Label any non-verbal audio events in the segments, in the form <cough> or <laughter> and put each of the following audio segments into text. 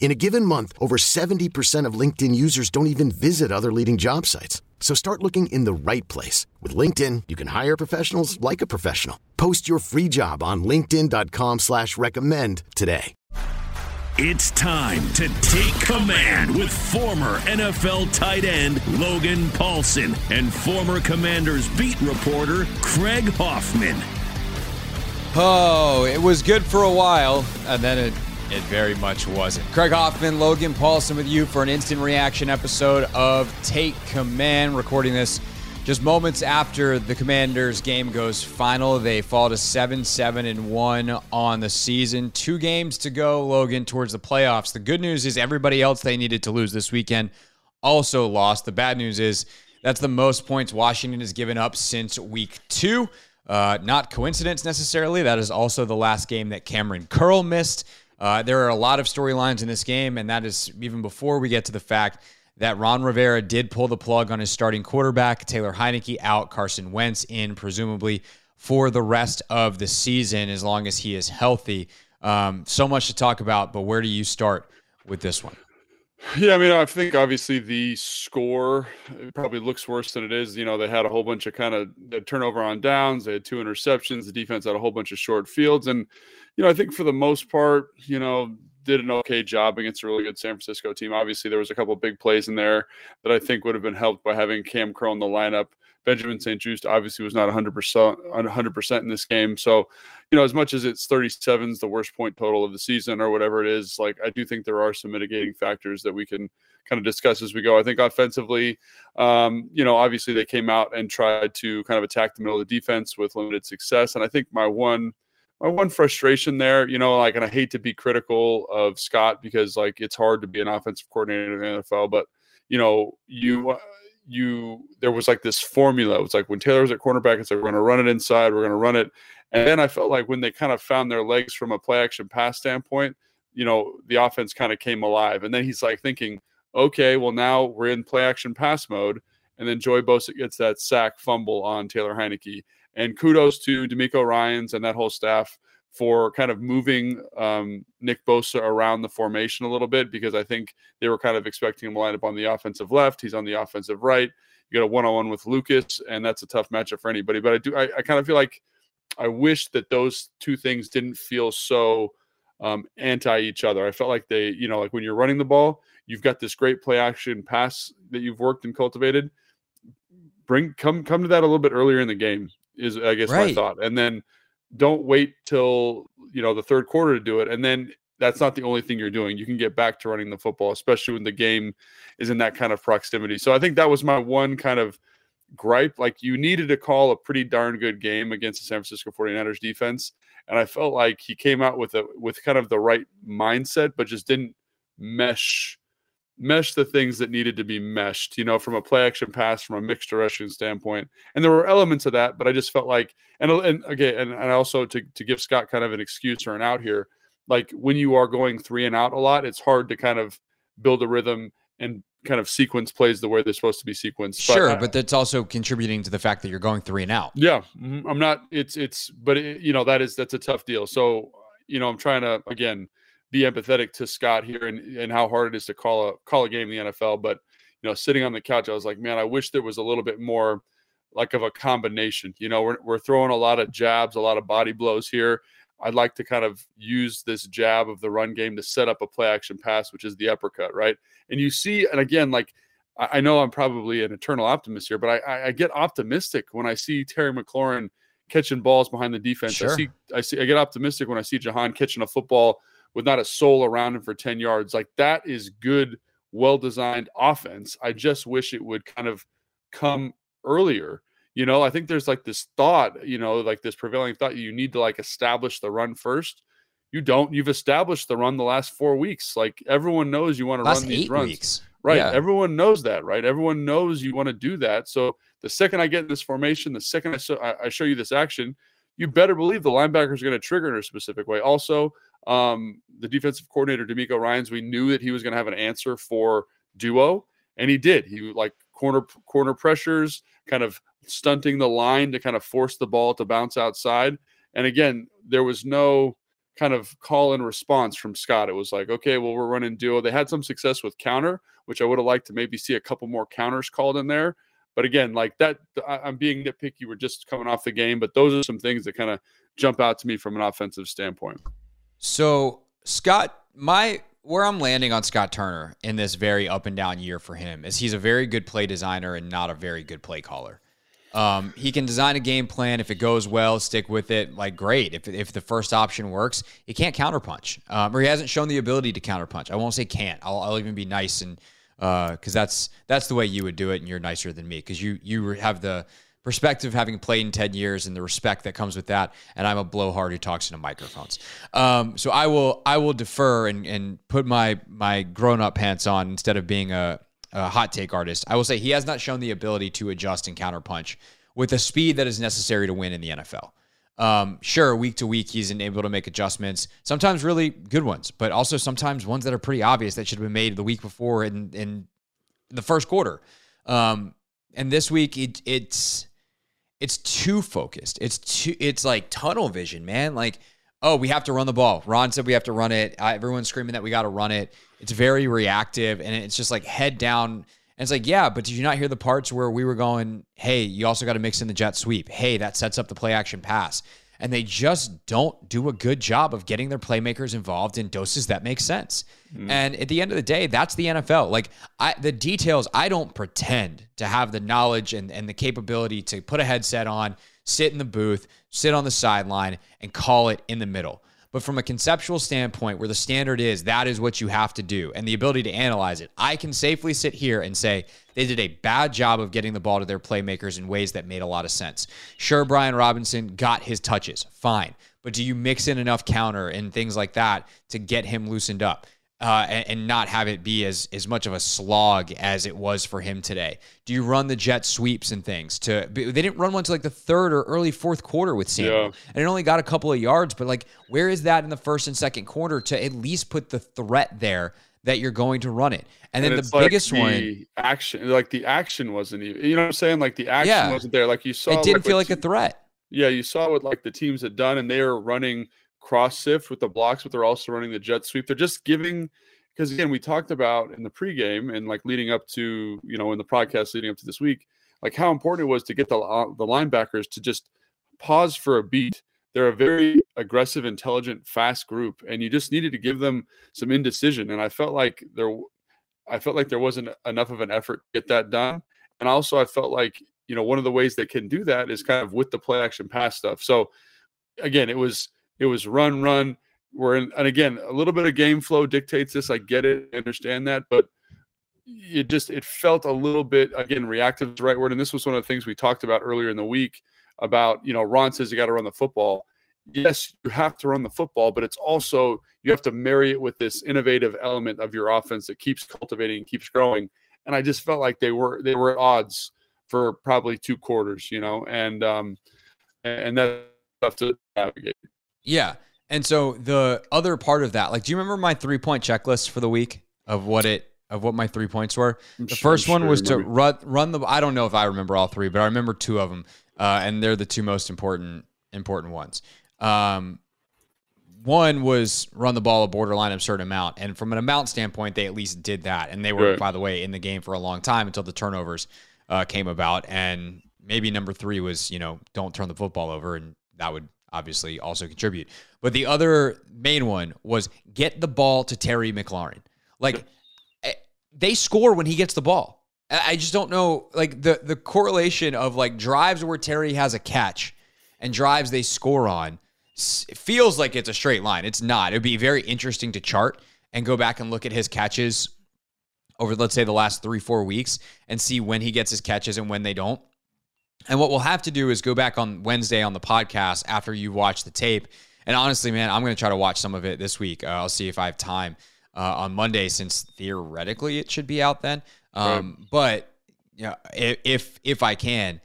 In a given month, over 70% of LinkedIn users don't even visit other leading job sites. So start looking in the right place. With LinkedIn, you can hire professionals like a professional. Post your free job on linkedin.com slash recommend today. It's time to take command with former NFL tight end Logan Paulsen and former Commanders beat reporter Craig Hoffman. Oh, it was good for a while, and then it it very much wasn't. Craig Hoffman, Logan Paulsen with you for an instant reaction episode of Take Command. Recording this just moments after the Commanders game goes final. They fall to 7 7 and 1 on the season. Two games to go, Logan, towards the playoffs. The good news is everybody else they needed to lose this weekend also lost. The bad news is that's the most points Washington has given up since week two. Uh, not coincidence necessarily. That is also the last game that Kamren Curl missed. Uh, there are a lot of storylines in this game, and that is even before we get to the fact that Ron Rivera did pull the plug on his starting quarterback, Taylor Heinicke out, Carson Wentz in, presumably for the rest of the season as long as he is healthy. Um, so much to talk about, but where do you start with this one? Yeah, I mean, I think obviously the score probably looks worse than it is. You know, they had a whole bunch of kind of turnover on downs. They had two interceptions. The defense had a whole bunch of short fields, and you know, I think for the most part, you know, did an okay job against a really good San Francisco team. Obviously, there was a couple big plays in there that I think would have been helped by having Kam Curl in the lineup. Benjamin St-Juste obviously was not 100% 100% in this game. So, you know, as much as it's 37 is the worst point total of the season or whatever it is, like I do think there are some mitigating factors that we can kind of discuss as we go. I think offensively, um, you know, obviously they came out and tried to kind of attack the middle of the defense with limited success. And I think my one – my one frustration there, you know, like, and I hate to be critical of Scott because like it's hard to be an offensive coordinator in the NFL, but you know, you uh, you there was like this formula. It was like when Taylor was at cornerback, it's like we're going to run it inside, we're going to run it, and then I felt like when they kind of found their legs from a play action pass standpoint, you know, the offense kind of came alive, and then he's like thinking, okay, well now we're in play action pass mode, and then Joey Bosa gets that sack fumble on Taylor Heinicke and kudos to DeMeco Ryans and that whole staff for kind of moving um, Nick Bosa around the formation a little bit because I think they were kind of expecting him to line up on the offensive left. He's on the offensive right. You got a one on one with Lucas, and that's a tough matchup for anybody. But I do, I, I, kind of feel like I wish that those two things didn't feel so um, anti each other. I felt like they, you know, like when you're running the ball, you've got this great play action pass that you've worked and cultivated. Bring come come to that a little bit earlier in the game is I guess right. my thought. And then don't wait till you know the third quarter to do it. And then that's not the only thing you're doing. You can get back to running the football, especially when the game is in that kind of proximity. So I think that was my one kind of gripe. Like you needed to call a pretty darn good game against the San Francisco 49ers defense. And I felt like he came out with a with kind of the right mindset, but just didn't mesh mesh the things that needed to be meshed, you know, from a play action pass, from a mixed direction standpoint. And there were elements of that, but I just felt like, and, and again, and, and also to, to give Scott kind of an excuse or an out here, like when you are going three and out a lot, it's hard to kind of build a rhythm and kind of sequence plays the way they're supposed to be sequenced. Sure, but, uh, but that's also contributing to the fact that you're going three and out. Yeah, mm-hmm, I'm not. It's it's, but it, you know that is that's a tough deal. So you know I'm trying to again be empathetic to Scott here and, and how hard it is to call a call a game in the NFL. But you know, sitting on the couch, I was like, man, I wish there was a little bit more like of a combination. You know, we're we're throwing a lot of jabs, a lot of body blows here. I'd like to kind of use this jab of the run game to set up a play action pass, which is the uppercut, right? And you see, and again, like I know I'm probably an eternal optimist here, but I, I get optimistic when I see Terry McLaurin catching balls behind the defense. Sure. I see, I see, I get optimistic when I see Jahan catching a football with not a soul around him for 10 yards. Like that is good, well designed offense. I just wish it would kind of come earlier. You know, I think there's like this thought, you know, like this prevailing thought you need to like establish the run first. You don't. You've established the run the last four weeks. Like everyone knows you want to Last run these runs. weeks. Right. Yeah. Everyone knows that, right? Everyone knows you want to do that. So the second I get in this formation, the second I, show, I, I show you this action, you better believe the linebacker is going to trigger in a specific way. Also, um, the defensive coordinator, DeMeco Ryans, we knew that he was going to have an answer for duo, and he did. He like corner corner pressures, kind of stunting the line to kind of force the ball to bounce outside. And again, there was no kind of call and response from Scott. It was like, okay, well, we're running duo. They had some success with counter, which I would have liked to maybe see a couple more counters called in there. But again, like that, I'm being nitpicky. We're just coming off the game, but those are some things that kind of jump out to me from an offensive standpoint. So Scott, my where I'm landing on Scott Turner in this very up and down year for him is he's a very good play designer and not a very good play caller. Um, he can design a game plan. If it goes well, stick with it. Like great. If if the first option works, he can't counterpunch, um, or he hasn't shown the ability to counterpunch. I won't say can't. I'll, I'll even be nice and because that's that's the way you would do it, and you're nicer than me because you you have the perspective having played in 10 years and the respect that comes with that and i'm a blowhard who talks into microphones um, so i will i will defer and, and put my my grown-up pants on instead of being a, a hot take artist i will say he has not shown the ability to adjust and counterpunch with the speed that is necessary to win in the nfl um, sure, week to week, he's able to make adjustments. Sometimes really good ones, but also sometimes ones that are pretty obvious that should have been made the week before in in the first quarter. Um, and this week, it, it's it's too focused. It's too it's like tunnel vision, man. Like, oh, we have to run the ball. Ron said we have to run it. Everyone's screaming that we got to run it. It's very reactive, and it's just like head down. And it's like, yeah, but did you not hear the parts where we were going, hey, you also got to mix in the jet sweep. Hey, that sets up the play action pass. And they just don't do a good job of getting their playmakers involved in doses that make sense. Mm-hmm. And at the end of the day, that's the NFL. Like I, the details, I don't pretend to have the knowledge and, and the capability to put a headset on, sit in the booth, sit on the sideline, and call it in the middle. But from a conceptual standpoint, where the standard is that is what you have to do, and the ability to analyze it, I can safely sit here and say they did a bad job of getting the ball to their playmakers in ways that made a lot of sense. Sure, Brian Robinson got his touches, fine. But do you mix in enough counter and things like that to get him loosened up? uh, and, and not have it be as as much of a slog as it was for him today? Do you run the jet sweeps and things? To they didn't run one to like the third or early fourth quarter with Samuel, Yeah. and it only got a couple of yards. But like, where is that in the first and second quarter to at least put the threat there that you're going to run it? And then it's the like biggest one, action, like the action wasn't even. You know what I'm saying? Like the action Yeah. wasn't there. Like you saw, it didn't like, feel like a threat. Yeah, you saw what like the teams had done, and they were running cross sift with the blocks, but they're also running the jet sweep. They're just giving because again, we talked about in the pregame and like leading up to you know in the podcast leading up to this week, like how important it was to get the uh, the linebackers to just pause for a beat. They're a very aggressive, intelligent, fast group, and you just needed to give them some indecision. And I felt like there, I felt like there wasn't enough of an effort to get that done. And also, I felt like you know one of the ways they can do that is kind of with the play action pass stuff. So again, it was it was run run. We're in, and again, a little bit of game flow dictates this. I get it, I understand that, but it just it felt a little bit again reactive is the right word. And this was one of the things we talked about earlier in the week about you know Ron says you got to run the football. Yes, you have to run the football, but it's also you have to marry it with this innovative element of your offense that keeps cultivating and keeps growing. And I just felt like they were they were at odds for probably two quarters, you know, and um and that's tough to navigate. Yeah. And so the other part of that, like, do you remember my three point checklist for the week of what it of what my three points were? The sure- first one was to run run the. I don't know if I remember all three, but I remember two of them, uh, and they're the two most important important ones. Um, one was run the ball a borderline absurd amount, and from an amount standpoint, they at least did that, and they were, Right. by the way, in the game for a long time until the turnovers uh, came about, and maybe number three was you know don't turn the football over, and that would obviously also contribute. But the other main one was get the ball to Terry McLaurin. Like eh, they score when he gets the ball. I I just don't know like the the correlation of like drives where Terry has a catch and drives they score on, it feels like it's a straight line. It's not. It would be very interesting to chart and go back and look at his catches over, let's say, the last three, four weeks and see when he gets his catches and when they don't. And what we'll have to do is go back on Wednesday on the podcast after you watch the tape. And honestly, man, I'm going to try to watch some of it this week. Uh, I'll see if I have time uh, on Monday, since theoretically it should be out then. Um, right. But you know, if if I can,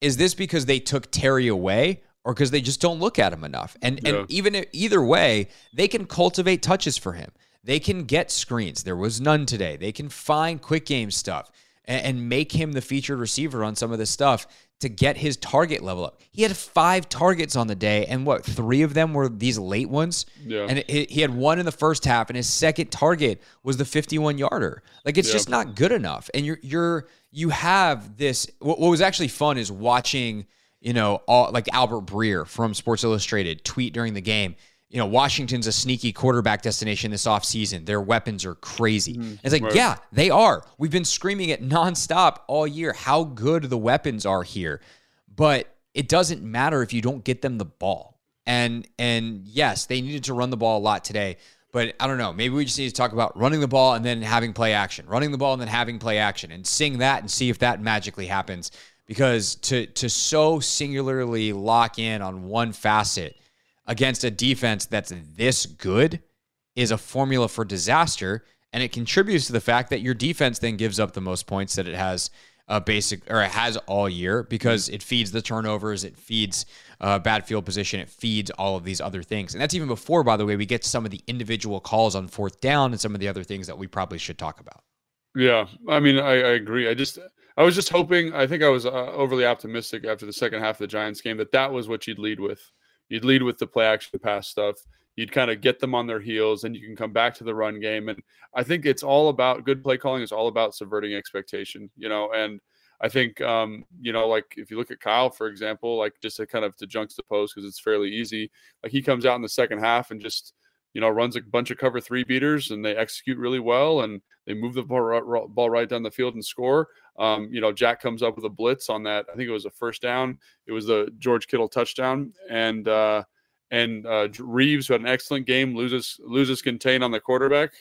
is this because they took Terry away, or because they just don't look at him enough? And yeah. and even if, either way, they can cultivate touches for him. They can get screens. There was none today. They can find quick game stuff and, and make him the featured receiver on some of this stuff to get his target level up. He had five targets on the day, and what three of them were these late ones? Yeah. And it, he had one in the first half, and his second target was the 51 yarder. Like it's yeah. just not good enough. And you're you're you have this. What, what was actually fun is watching, you know, all, like Albert Breer from Sports Illustrated tweet during the game you know, Washington's a sneaky quarterback destination this offseason. Their weapons are crazy. Mm-hmm. It's like, right. yeah, they are. We've been screaming it nonstop all year how good the weapons are here. But it doesn't matter if you don't get them the ball. And and yes, they needed to run the ball a lot today. But I don't know. Maybe we just need to talk about running the ball and then having play action, running the ball and then having play action, and sing that and see if that magically happens. Because to to so singularly lock in on one facet against a defense that's this good is a formula for disaster. And it contributes to the fact that your defense then gives up the most points that it has a basic or it has all year because it feeds the turnovers, it feeds uh, bad field position, it feeds all of these other things. And that's even before, by the way, we get to some of the individual calls on fourth down and some of the other things that we probably should talk about. Yeah, I mean, I, I agree. I just, I was just hoping. I think I was uh, overly optimistic after the second half of the Giants game that that was what you'd lead with. You'd lead with the play action pass stuff. You'd kind of get them on their heels, and you can come back to the run game. And I think it's all about good play calling. Is all about subverting expectation, you know. And I think, um, you know, like if you look at Kyle, for example, like just to kind of to juxtapose because it's fairly easy. Like he comes out in the second half and just you know, runs a bunch of cover three beaters and they execute really well and they move the ball, ball right down the field and score. Um, you know, Jack comes up with a blitz on that. I think it was a first down. It was the George Kittle touchdown, and uh, and uh, Reeves who had an excellent game loses loses contain on the quarterback.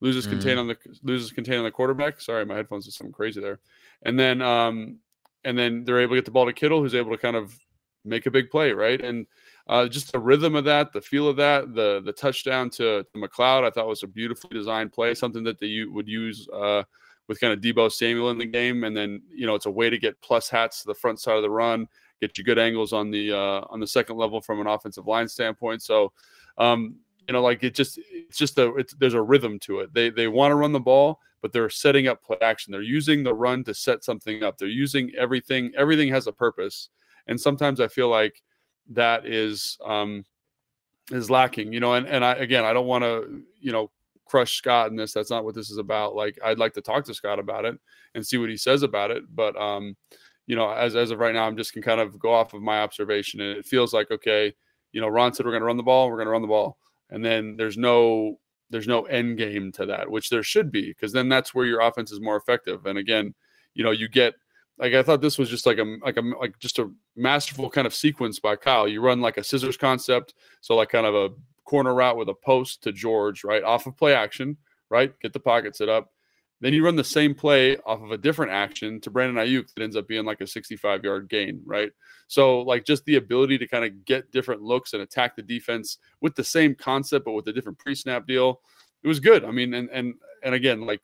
Loses mm. contain on the loses contain on the quarterback. Sorry, my headphones did something crazy there. And then um, and then they're able to get the ball to Kittle, who's able to kind of make a big play, right? And uh, just the rhythm of that, the feel of that, the the touchdown to, to McLeod, I thought was a beautifully designed play, something that they would use uh, with kind of Deebo Samuel in the game, and then you know it's a way to get plus hats to the front side of the run, get you good angles on the uh, on the second level from an offensive line standpoint. So, um, you know, like it just it's just a it's, there's a rhythm to it. They they want to run the ball, but they're setting up play action. They're using the run to set something up. They're using everything. Everything has a purpose, and sometimes I feel like that is um, is lacking. You know, and and I again, I don't want to you know crush Scott in this. That's not what this is about. Like I'd like to talk to Scott about it and see what he says about it. But um, you know, as as of right now, I'm just can kind of go off of my observation, and it feels like okay, you know, Ron said we're going to run the ball, we're going to run the ball, and then there's no there's no end game to that, which there should be, because then that's where your offense is more effective. And again, you know, you get like I thought this was just like a like a like just a masterful kind of sequence by Kyle. You run like a scissors concept, so like kind of a corner route with a post to George, right off of play action, right, get the pocket set up. Then you run the same play off of a different action to Brandon Aiyuk that ends up being like a 65 yard gain, right? So like just the ability to kind of get different looks and attack the defense with the same concept but with a different pre snap deal. It was good. I mean, and and and again, like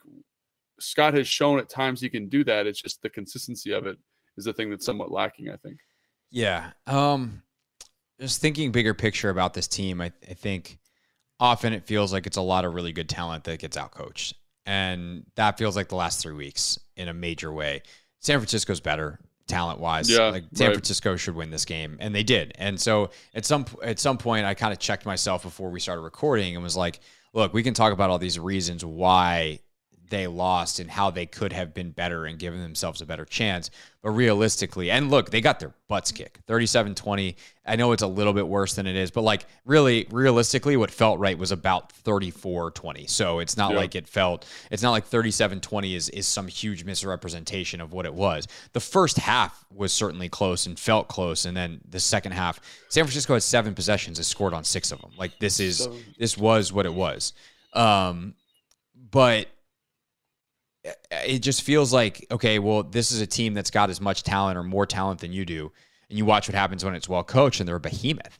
Scott has shown at times he can do that. It's just the consistency of it is the thing that's somewhat lacking, I think. Yeah. Um, just thinking bigger picture about this team, I, I think often it feels like it's a lot of really good talent that gets outcoached. And that feels like the last three weeks in a major way. San Francisco's better talent wise. Yeah, like San right. Francisco should win this game, and they did. And so at some at some point, I kind of checked myself before we started recording and was like, "Look, we can talk about all these reasons why they lost and how they could have been better and given themselves a better chance. But realistically, and look, they got their butts kicked 37 20. I know it's a little bit worse than it is, but like really, realistically, what felt right was about 34 20. So it's not yeah. like it felt, it's not like 37 20 is, is some huge misrepresentation of what it was. The first half was certainly close and felt close. And then the second half, San Francisco had seven possessions and scored on six of them. Like this is, so, this was what it was. Um, but it just feels like okay well this is a team that's got as much talent or more talent than you do. And you watch what happens when it's well coached and they're a behemoth.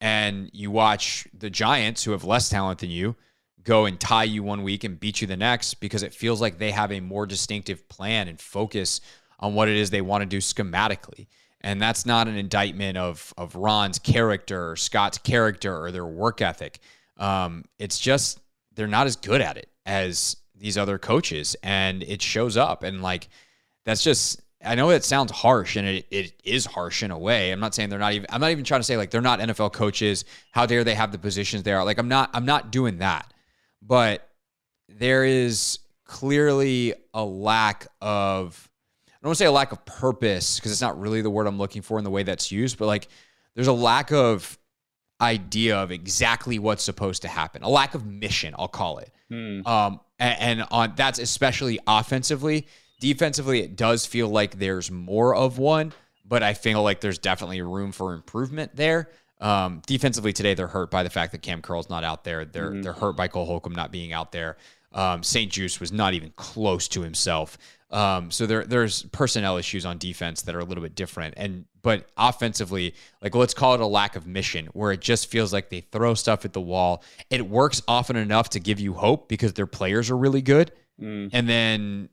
And you watch the giants who have less talent than you go and tie you one week and beat you the next because it feels like they have a more distinctive plan and focus on what it is they want to do schematically. And that's not an indictment of of Ron's character or Scott's character or their work ethic. Um, it's just they're not as good at it as these other coaches and it shows up and like that's just I know it sounds harsh and it, it is harsh in a way. I'm not saying they're not even I'm not even trying to say like they're not NFL coaches. How dare they have the positions they are? Like I'm not I'm not doing that. But there is clearly a lack of I don't want to say a lack of purpose because it's not really the word I'm looking for in the way that's used, but like there's a lack of idea of exactly what's supposed to happen, a lack of mission, I'll call it. Hmm. Um, and, and on that's especially offensively. Defensively, it does feel like there's more of one, but I feel like there's definitely room for improvement there. Um, defensively today, they're hurt by the fact that Kam Curl's not out there. They're mm-hmm. they're hurt by Cole Holcomb not being out there. Um, St-Juste was not even close to himself. Um, so there there's personnel issues on defense that are a little bit different. And but offensively, like let's call it a lack of mission, where it just feels like they throw stuff at the wall. It works often enough to give you hope because their players are really good, mm. and then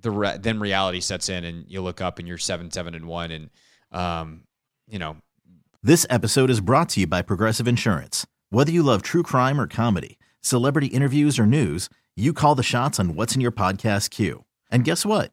the re- then reality sets in, and you look up and you're seven seven and one, and um, you know. This episode is brought to you by Progressive Insurance. Whether you love true crime or comedy, celebrity interviews or news, you call the shots on what's in your podcast queue. And guess what?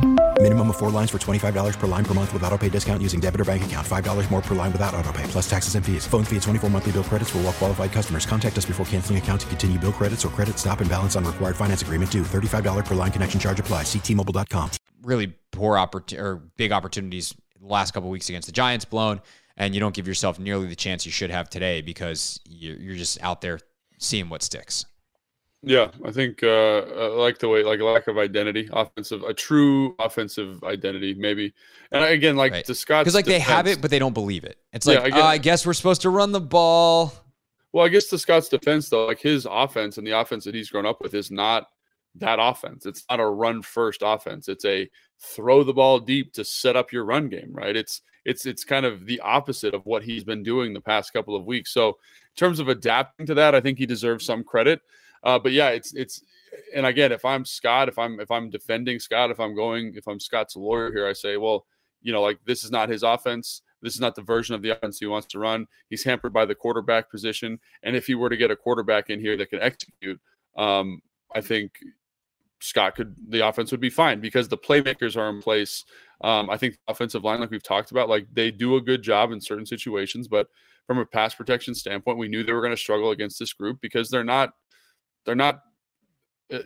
Minimum of four lines for $25 per line per month with auto pay discount using debit or bank account. $5 more per line without auto pay, plus taxes and fees. Phone fee at 24 monthly bill credits for all well qualified customers. Contact us before canceling account to continue bill credits or credit stop and balance on required finance agreement due. $35 per line connection charge apply. Ctmobile.com really poor opportunity or big opportunities the last couple weeks against the Giants blown, and you don't give yourself nearly the chance you should have today because you're just out there seeing what sticks. Yeah, I think uh, I like the way, like lack of identity, offensive, a true offensive identity, maybe. And again, like right. to Scott, because like defense, they have it, but they don't believe it. It's like, yeah, I, uh, I guess we're supposed to run the ball. Well, I guess to Scott's defense, though, like his offense and the offense that he's grown up with is not that offense. It's not a run first offense. It's a throw the ball deep to set up your run game, right? It's it's it's kind of the opposite of what he's been doing the past couple of weeks. So in terms of adapting to that, I think he deserves some credit. Uh, but yeah, it's it's and again, if I'm Scott, if I'm if I'm defending Scott, if I'm going, if I'm Scott's lawyer here, I say, well, you know, like this is not his offense. This is not the version of the offense he wants to run. He's hampered by the quarterback position, and if he were to get a quarterback in here that can execute, um, I think Scott could the offense would be fine because the playmakers are in place. Um, I think offensive line, like we've talked about, like they do a good job in certain situations, but from a pass protection standpoint, we knew they were going to struggle against this group because they're not they're not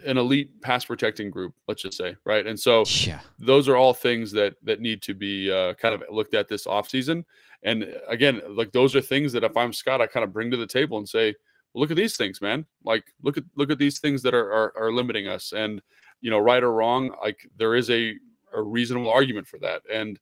an elite pass protecting group, let's just say, right? And so Yeah. those are all things that that need to be uh, kind of looked at this offseason. And again, like those are things that if I'm Scott, I kind of bring to the table and say, well, look at these things, man. Like look at look at these things that are are, are limiting us. And you know, right or wrong, like there is a a reasonable argument for that. And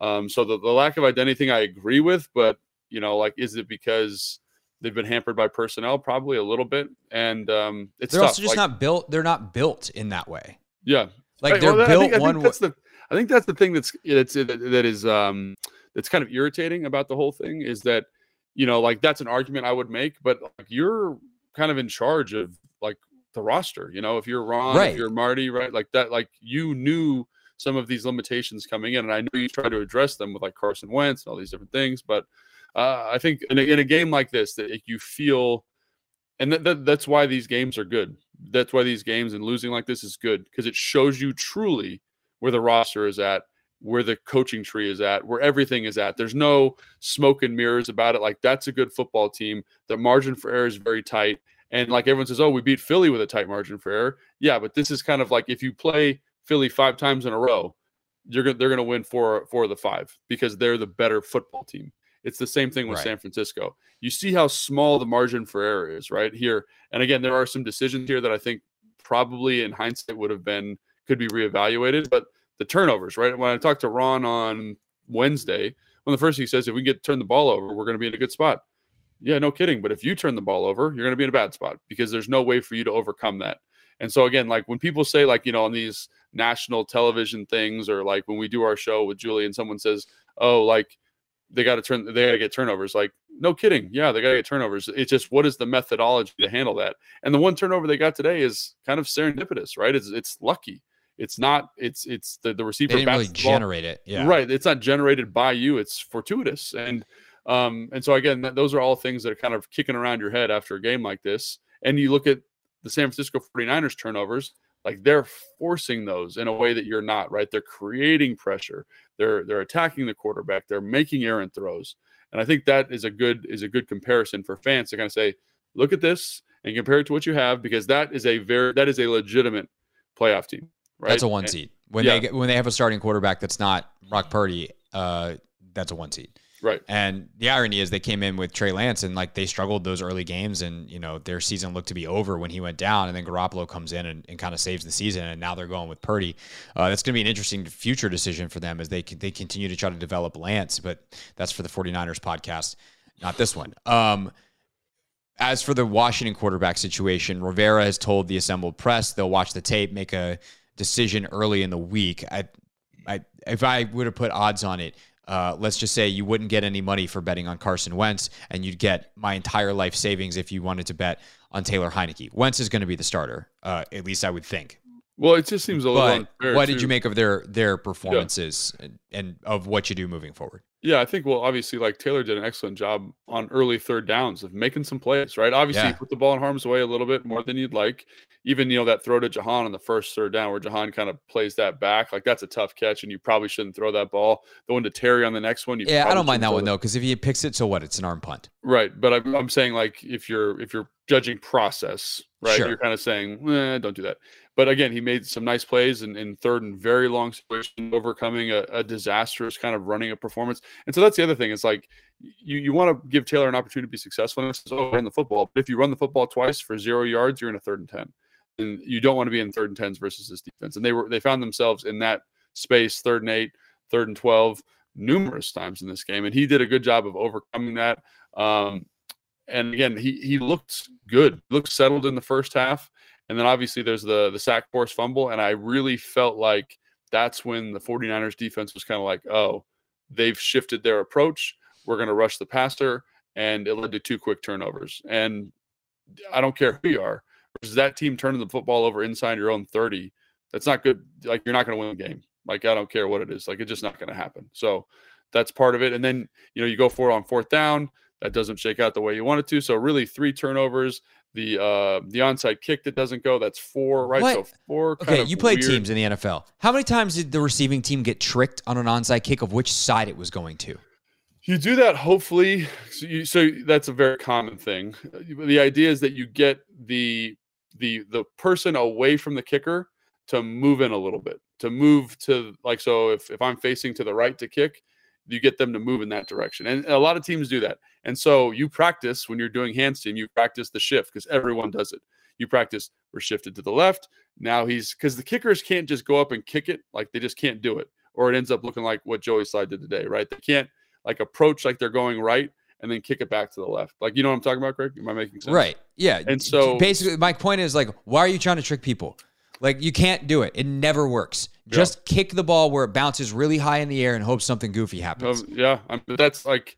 um, so the, the lack of identity thing I agree with, but you know, like is it because they've been hampered by personnel? Probably a little bit. And um, it's They're tough. also just Like, not built. They're not built in that way. yeah, Like Right, they're well, I built think, I one think way. that's the I think that's the thing that's that's that is um that's kind of irritating about the whole thing is that you know like that's an argument I would make, but like you're kind of in charge of like the roster. You know, if you're Ron, Right. if you're Marty, right, like that, like you knew some of these limitations coming in, and I know you tried to address them with like Carson Wentz and all these different things, but uh, I think in a, in a game like this that you feel and that, that, that's why these games are good. That's why these games and losing like this is good because it shows you truly where the roster is at, where the coaching tree is at, where everything is at. There's no smoke and mirrors about it. Like that's a good football team. The margin for error is very tight. And like everyone says, oh, we beat Philly with a tight margin for error. Yeah, but this is kind of like if you play Philly five times in a row, you're they're gonna win four four of the five because they're the better football team. It's the same thing with Right. San Francisco. You see how small the margin for error is right here. And again, there are some decisions here that I think probably in hindsight would have been could be reevaluated. But the turnovers, right? When I talked to Ron on Wednesday, one of the first thing he says, if we get turn the ball over, we're going to be in a good spot. Yeah, no kidding. But if you turn the ball over, you're going to be in a bad spot because there's no way for you to overcome that. And so again, like when people say, like, you know, on these national television things, or like when we do our show with Julie and someone says, Oh, like they got to turn they got to get turnovers. Like, no kidding. Yeah, they got to get turnovers. It's just what is the methodology to handle that? And the one turnover they got today is kind of serendipitous, right? It's it's lucky. It's not, it's it's the, the receiver They didn't really the generate it. Yeah. Right. It's not generated by you. It's fortuitous. And um, and so again, th- those are all things that are kind of kicking around your head after a game like this. And you look at the San Francisco 49ers turnovers, like they're forcing those in a way that you're not, right? They're creating pressure. They're they're attacking the quarterback. They're making errant throws. And I think that is a good is a good comparison for fans to kind of say, look at this and compare it to what you have because that is a very that is a legitimate playoff team. Right. That's a one seed. When yeah. they get, when they have a starting quarterback that's not Brock Purdy, uh, that's a one seed. Right. And the irony is they came in with Trey Lance and like they struggled those early games and you know their season looked to be over when he went down and then Garoppolo comes in and, and kind of saves the season and now they're going with Purdy. Uh, that's going to be an interesting future decision for them as they they continue to try to develop Lance, but that's for the 49ers podcast, not this one. Um, as for the Washington quarterback situation, Rivera has told the assembled press they'll watch the tape, make a decision early in the week. I, I, if I would have put odds on it, uh, let's just say you wouldn't get any money for betting on Carson Wentz, and you'd get my entire life savings if you wanted to bet on Taylor Heinicke. Wentz is going to be the starter, uh, at least I would think. Well, it just seems a little But unfair. what did you make of their their performances and, and of what you do moving forward? Yeah, I think well, obviously, like Taylor did an excellent job on early third downs of making some plays, right? Obviously, Yeah. put the ball in harm's way a little bit more than you'd like. Even you know that throw to Jahan on the first third down, where Jahan kind of plays that back, like that's a tough catch, and you probably shouldn't throw that ball. The one to Terry on the next one, you Yeah, I don't mind that one though, because if he picks it, so what? It's an arm punt. Right, but I'm, I'm saying like if you're if you're judging process, right, Sure. you're kind of saying, eh, don't do that. But again, he made some nice plays in, in third and very long situation, overcoming a, a disastrous kind of running a performance. And so that's the other thing. It's like you you want to give Taylor an opportunity to be successful. And run the football. But if you run the football twice for zero yards, you're in a third and ten, and you don't want to be in third and tens versus this defense. And they were they found themselves in that space, third and eight, third and twelve, numerous times in this game, and he did a good job of overcoming that. Um, and again, he he looked good, looked settled in the first half, and then obviously there's the the sack force fumble, and I really felt like that's when the 49ers defense was kind of like, oh, they've shifted their approach. We're going to rush the passer, and it led to two quick turnovers. And I don't care who you are, versus that team turning the football over inside your own 30. That's not good. Like you're not going to win the game. Like I don't care what it is. Like it's just not going to happen. So that's part of it. And then you know you go for it on fourth down. That doesn't shake out the way you want it to. So really, three turnovers. The uh the onside kick that doesn't go. That's four, right? What? So four. kind Okay, you played weird- teams in the NFL. How many times did the receiving team get tricked on an onside kick of which side it was going to? You do that hopefully. So, you, so that's a very common thing. The idea is that you get the the the person away from the kicker to move in a little bit, to move to like so if if I'm facing to the right to kick, you get them to move in that direction. And a lot of teams do that. And so you practice when you're doing hands team, you practice the shift because everyone does it. You practice we're shifted to the left. Now he's because the kickers can't just go up and kick it, like they just can't do it. Or it ends up looking like what Joey Slye did today, right? They can't like approach like they're going right and then kick it back to the left. Like you know what I'm talking about, Greg? Am I making sense? Right. Yeah. And so basically my point is like, why are you trying to trick people? Like you can't do it. It never works. Yeah. Just kick the ball where it bounces really high in the air and hope something goofy happens. Um, yeah, I'm, that's like,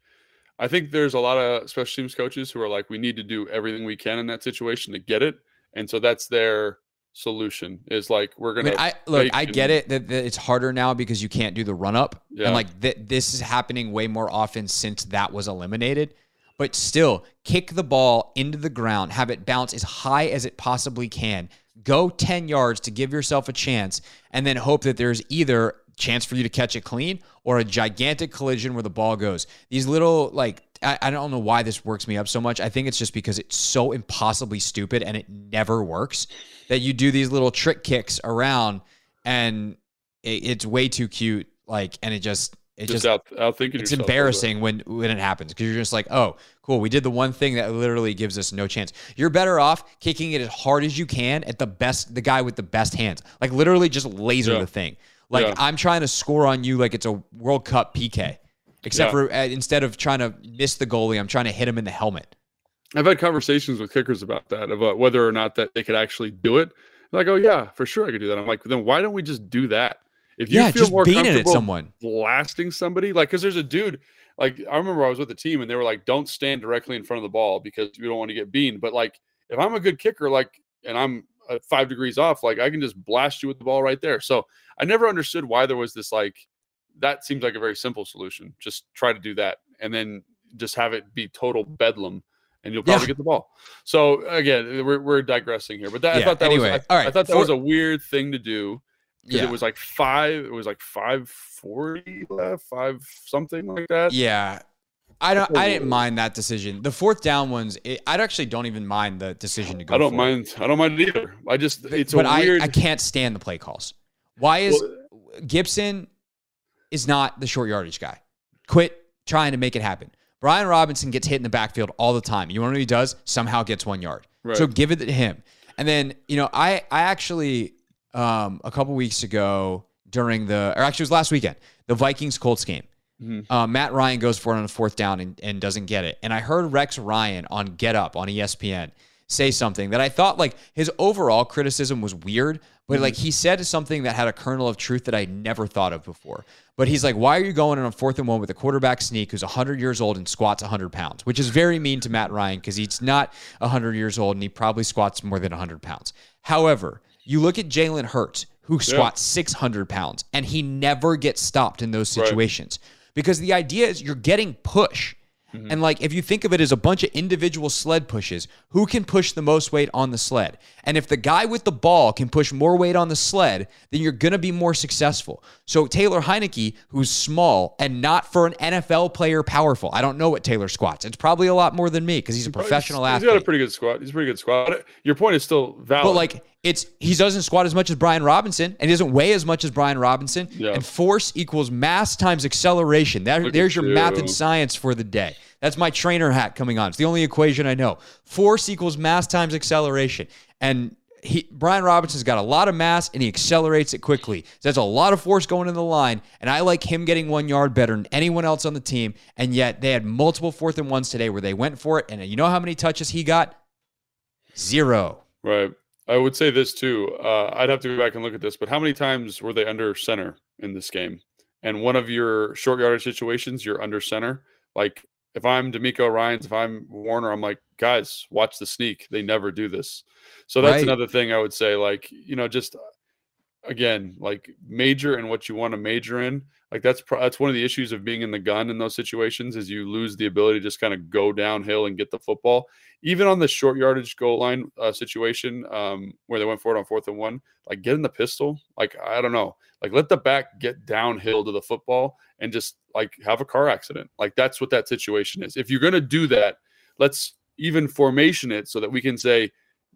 I think there's a lot of special teams coaches who are like, we need to do everything we can in that situation to get it, and so that's their solution. Is like we're gonna. mean, I look, I get it that, that it's harder now because you can't do the run up, Yeah. and like th- this is happening way more often since that was eliminated. But still, kick the ball into the ground, have it bounce as high as it possibly can, go ten yards to give yourself a chance, and then hope that there's either chance for you to catch it clean or a gigantic collision where the ball goes. These little like I, I don't know why this works me up so much. I think it's just because it's so impossibly stupid and it never works that you do these little trick kicks around and it, it's way too cute. Like, and it just, it just, just, out it's a little bit. embarrassing when when it happens because you're just like, oh, cool, we did the one thing that literally gives us no chance. You're better off kicking it as hard as you can at the best, the guy with the best hands, like literally just laser Yeah. the thing. Like Yeah. I'm trying to score on you like it's a World Cup PK, except Yeah. for uh, instead of trying to miss the goalie, I'm trying to hit him in the helmet. I've had conversations with kickers about that, about whether or not that they could actually do it. They're like, oh yeah, for sure I could do that. I'm like, then why don't we just do that? If you Yeah, feel just more it at comfortable someone. blasting somebody, like, because there's a dude, like, I remember I was with the team and they were like, don't stand directly in front of the ball because you don't want to get beaten. But like, if I'm a good kicker, like, and I'm uh, five degrees off, like, I can just blast you with the ball right there. So I never understood why there was this like, that seems like a very simple solution. Just try to do that and then just have it be total bedlam and you'll probably Yeah. get the ball. So again, we're, we're digressing here, but that, I thought that anyway, was, I, all right, I thought that for- was a weird thing to do Yeah. it was like five, it was like 540 left, uh, five something like that. Yeah. I don't. I didn't oh. mind that decision. The fourth down ones, it, I actually don't even mind the decision to go. I don't for it. mind. I don't mind it either. I just, it's but a I, weird. I can't stand the play calls. Why is Well- Gibson is not the short yardage guy? Quit trying to make it happen. Brian Robinson gets hit in the backfield all the time. You know what he does? Somehow gets one yard. Right. So give it to him. And then you know, I I actually um, a couple weeks ago during the or actually it was last weekend the Vikings Colts game. Uh, Matt Ryan goes for it on a fourth down and, and doesn't get it. And I heard Rex Ryan on Get Up on ESPN say something that I thought like his overall criticism was weird, but like he said something that had a kernel of truth that I never thought of before. But he's like, why are you going on a fourth and one with a quarterback sneak who's 100 years old and squats 100 pounds? Which is very mean to Matt Ryan because he's not 100 years old and he probably squats more than 100 pounds. However, you look at Jalen Hurts, who squats 600 pounds, and he never gets stopped in those Right. situations because the idea is you're getting push. Mm-hmm. And like if you think of it as a bunch of individual sled pushes, who can push the most weight on the sled? And if the guy with the ball can push more weight on the sled, then you're going to be more successful. So Taylor Heinicke, who's small and not for an NFL player powerful. I don't know what Taylor squats. It's probably a lot more than me because he's a professional he's, athlete. He's got a pretty good squat. He's a pretty good squat. Your point is still valid. But like it's he doesn't squat as much as Brian Robinson and he doesn't weigh as much as Brian Robinson. Yeah. And force equals mass times acceleration. That, there's your math and science for the day. That's my trainer hat coming on. It's the only equation I know. Force equals mass times acceleration. And he Brian Robinson's got a lot of mass and he accelerates it quickly. So there's a lot of force going in the line, and I like him getting one yard better than anyone else on the team. And yet they had multiple fourth and ones today where they went for it. And you know how many touches he got? Zero. Right. I would say this too. Uh, I'd have to go back and look at this, but how many times were they under center in this game? And one of your short yardage situations, you're under center. Like if I'm DeMeco Ryans, if I'm Warner, I'm like, guys, watch the sneak. They never do this. So that's Right. another thing I would say. Like you know, just again, like major in what you want to major in. Like that's pro- that's one of the issues of being in the gun in those situations is you lose the ability to just kind of go downhill and get the football. Even on the short yardage goal line uh, situation um, where they went for it on fourth and one, like get in the pistol. Like I don't know, like let the back get downhill to the football and just like have a car accident. Like that's what that situation is. If you're gonna do that, let's even formation it so that we can say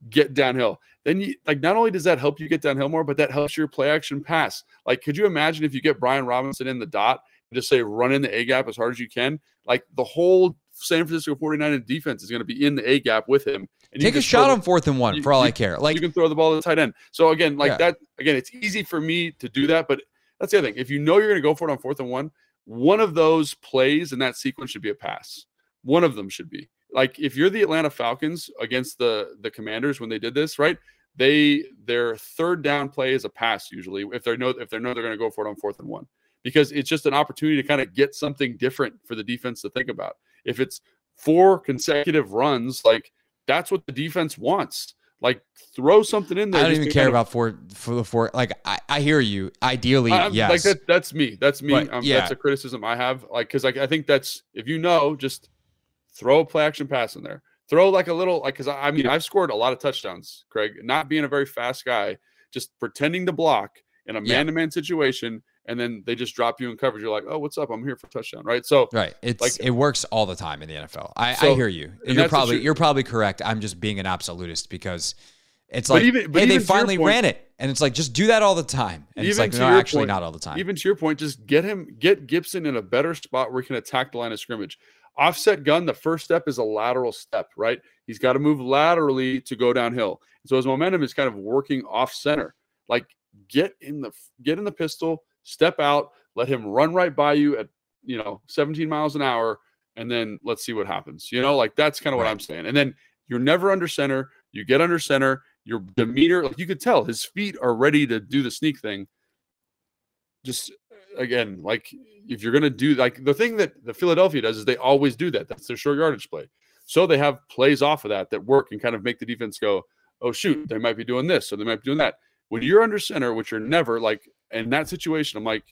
get downhill. Then you like not only does that help you get downhill more, but that helps your play action pass. Like, could you imagine if you get Brian Robinson in the dot and just say run in the A gap as hard as you can? Like the whole San Francisco 49 defense is going to be in the A gap with him. And Take a shot on fourth and one you, for all you, I care. Like you can throw the ball to the tight end. So again, like yeah. that, again, it's easy for me to do that, but that's the other thing. If you know you're going to go for it on fourth and one, one of those plays in that sequence should be a pass. One of them should be like if you're the Atlanta Falcons against the the Commanders when they did this, right? They their third down play is a pass usually if they know if they know they're going to go for it on fourth and one because it's just an opportunity to kind of get something different for the defense to think about. If it's four consecutive runs, like that's what the defense wants. Like throw something in there. I don't even care about four for the four. Like I, I hear you. Ideally, I, yes. Like that, that's me. That's me. Um, yeah. That's a criticism I have. Like because like I think that's if you know, just throw a play action pass in there. Throw like a little like because I, I mean I've scored a lot of touchdowns, Craig. Not being a very fast guy, just pretending to block in a man to man situation and then they just drop you in coverage. You're like, oh, what's up? I'm here for touchdown, right? So right, it's like, it works all the time in the NFL. I, so, I hear you. You're probably you're probably correct. I'm just being an absolutist because it's like, even, hey, they finally point, ran it, and it's like just do that all the time. And it's like no, actually point, not all the time. Even to your point, just get him, get Gibson in a better spot where he can attack the line of scrimmage. Offset gun, the first step is a lateral step, right? He's got to move laterally to go downhill. So his momentum is kind of working off center. Like get in the get in the pistol step out, let him run right by you at, you know, 17 miles an hour, and then let's see what happens. You know, like that's kind of what. I'm saying. And then you're never under center. You get under center, your demeanor, like you could tell his feet are ready to do the sneak thing. Just again, like if you're gonna do like the thing that the Philadelphia does is they always do that. That's their short yardage play. So they have plays off of that that work and kind of make the defense go, oh shoot, they might be doing this or they might be doing that. When you're under center, which you're never like in that situation, I'm like,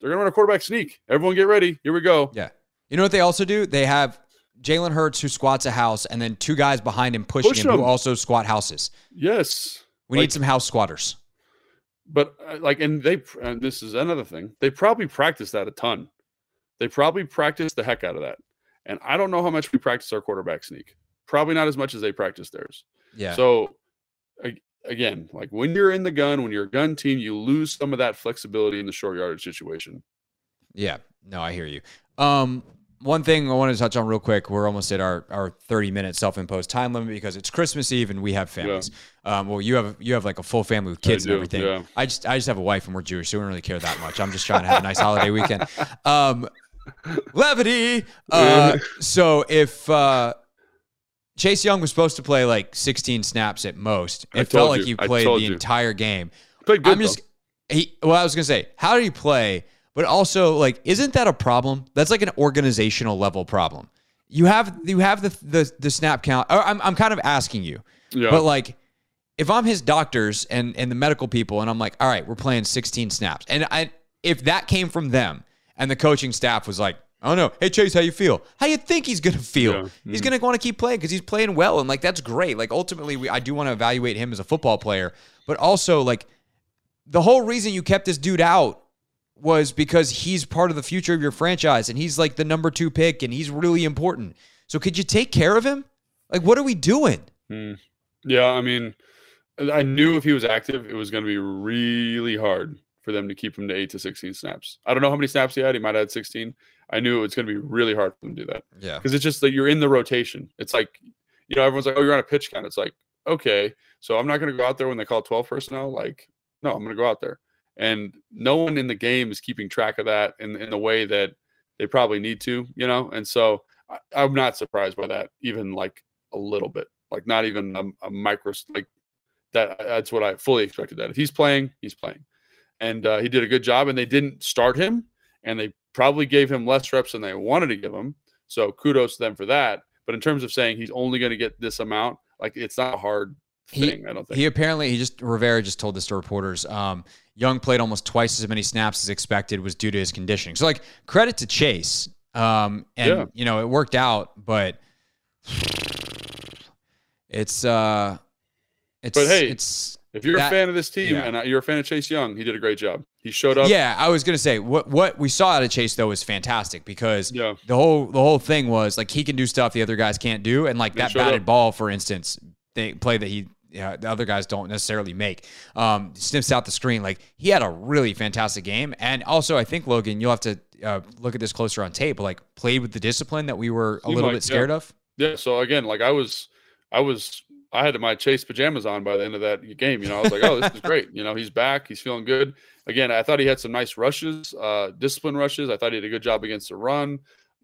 they're gonna run a quarterback sneak. Everyone get ready. Here we go. Yeah. You know what they also do? They have Jalen Hurts who squats a house, and then two guys behind him pushing Push him, who also squat houses. Yes. We like, need some house squatters. But uh, like, and they, and this is another thing. They probably practice that a ton. They probably practice the heck out of that. And I don't know how much we practice our quarterback sneak. Probably not as much as they practice theirs. Yeah. So again, like when you're in the gun, when you're a gun team, you lose some of that flexibility in the short yardage situation. Yeah, no, I hear you. Um, one thing I wanted to touch on real quick. We're almost at our, our 30 minute self imposed time limit because it's Christmas Eve and we have families. Yeah. Um, well, you have you have like a full family with kids and everything. Yeah. I just I just have a wife and we're Jewish, so we don't really care that much. I'm just trying to have a nice holiday weekend. Um, levity. Uh, so if uh, Chase Young was supposed to play like 16 snaps at most. It felt like he played the you. entire game. Played good. I'm just he. Well, I was gonna say, how did he play? But also, like, isn't that a problem? That's like an organizational level problem. You have you have the the, the snap count. I'm I'm kind of asking you, yeah. but like, if I'm his doctors and and the medical people, and I'm like, all right, we're playing 16 snaps, and I if that came from them, and the coaching staff was like, I don't know. Hey Chase, how you feel? How you think he's gonna feel? Yeah. Mm-hmm. He's gonna want to keep playing because he's playing well, and like that's great. Like ultimately, we, I do want to evaluate him as a football player, but also like the whole reason you kept this dude out was because he's part of the future of your franchise, and he's like the number two pick, and he's really important. So could you take care of him? Like, what are we doing? Hmm. Yeah, I mean, I knew if he was active, it was going to be really hard for them to keep him to eight to 16 snaps. I don't know how many snaps he had. He might have had 16. I knew it was going to be really hard for them to do that. Yeah. Because it's just that you're in the rotation. It's like, you know, everyone's like, oh, you're on a pitch count. It's like, okay, so I'm not going to go out there when they call 12 personnel. Like, no, I'm going to go out there. And no one in the game is keeping track of that in, in the way that they probably need to, you know? And so I, I'm not surprised by that, even like a little bit, like not even a, a micro, like that. That's what I fully expected that. If he's playing, he's playing. And uh, he did a good job, and they didn't start him and they probably gave him less reps than they wanted to give him. So kudos to them for that. But in terms of saying he's only going to get this amount, like it's not a hard thing. He, I don't think he apparently he just Rivera just told this to reporters. Um, Young played almost twice as many snaps as expected was due to his conditioning. So like credit to Chase. Um, and yeah. you know it worked out, but it's uh, it's but hey, it's if you're that, a fan of this team yeah. and you're a fan of Chase Young, he did a great job. He showed up. Yeah, I was gonna say what what we saw out of Chase though was fantastic because yeah. the whole the whole thing was like he can do stuff the other guys can't do, and like that batted up. ball, for instance, they play that he yeah, the other guys don't necessarily make. Um, sniffs out the screen. Like he had a really fantastic game, and also I think Logan, you'll have to uh, look at this closer on tape. But like played with the discipline that we were a Seemed little like, bit scared yeah. of. Yeah. So again, like I was, I was, I had my chase pajamas on by the end of that game. You know, I was like, oh, this is great. <laughs> You know, he's back. He's feeling good. Again, I thought he had some nice rushes, uh, discipline rushes. I thought he did a good job against the run.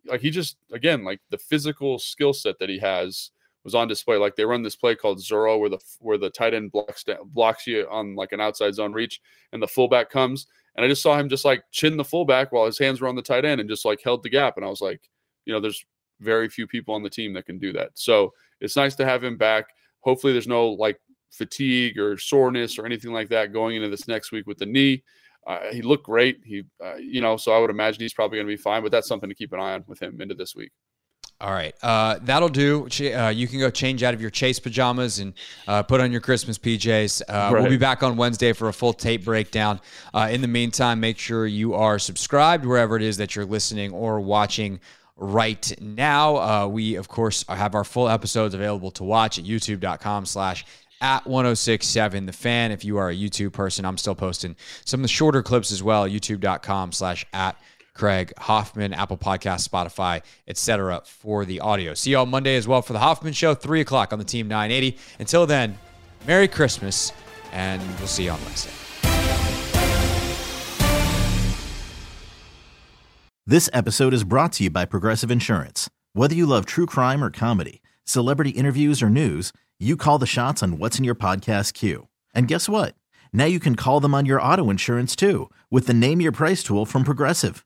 Like he just, again, like the physical skill set that he has was on display. Like they run this play called Zorro, where the where the tight end blocks blocks you on like an outside zone reach, and the fullback comes. And I just saw him just like chin the fullback while his hands were on the tight end and just like held the gap. And I was like, you know, there's very few people on the team that can do that. So it's nice to have him back. Hopefully, there's no like fatigue or soreness or anything like that going into this next week with the knee. Uh, he looked great. He, uh, you know, so I would imagine he's probably going to be fine. But that's something to keep an eye on with him into this week. All right, uh, that'll do. Uh, you can go change out of your chase pajamas and uh, put on your Christmas PJs. Uh, We'll be back on Wednesday for a full tape breakdown. Uh, in the meantime, make sure you are subscribed wherever it is that you're listening or watching right now. Uh, we, of course, have our full episodes available to watch at youtube.com slash at 1067 the fan if you are a youtube person i'm still posting some of the shorter clips as well youtube.com slash at Craig Hoffman, Apple Podcast, Spotify, etc. for the audio. See you on Monday as well for the Hoffman Show, 3 o'clock on the Team 980. Until then, Merry Christmas, and we'll see you on Wednesday. This episode is brought to you by Progressive Insurance. Whether you love true crime or comedy, celebrity interviews or news, you call the shots on what's in your podcast queue. And guess what? Now you can call them on your auto insurance too with the Name Your Price tool from Progressive.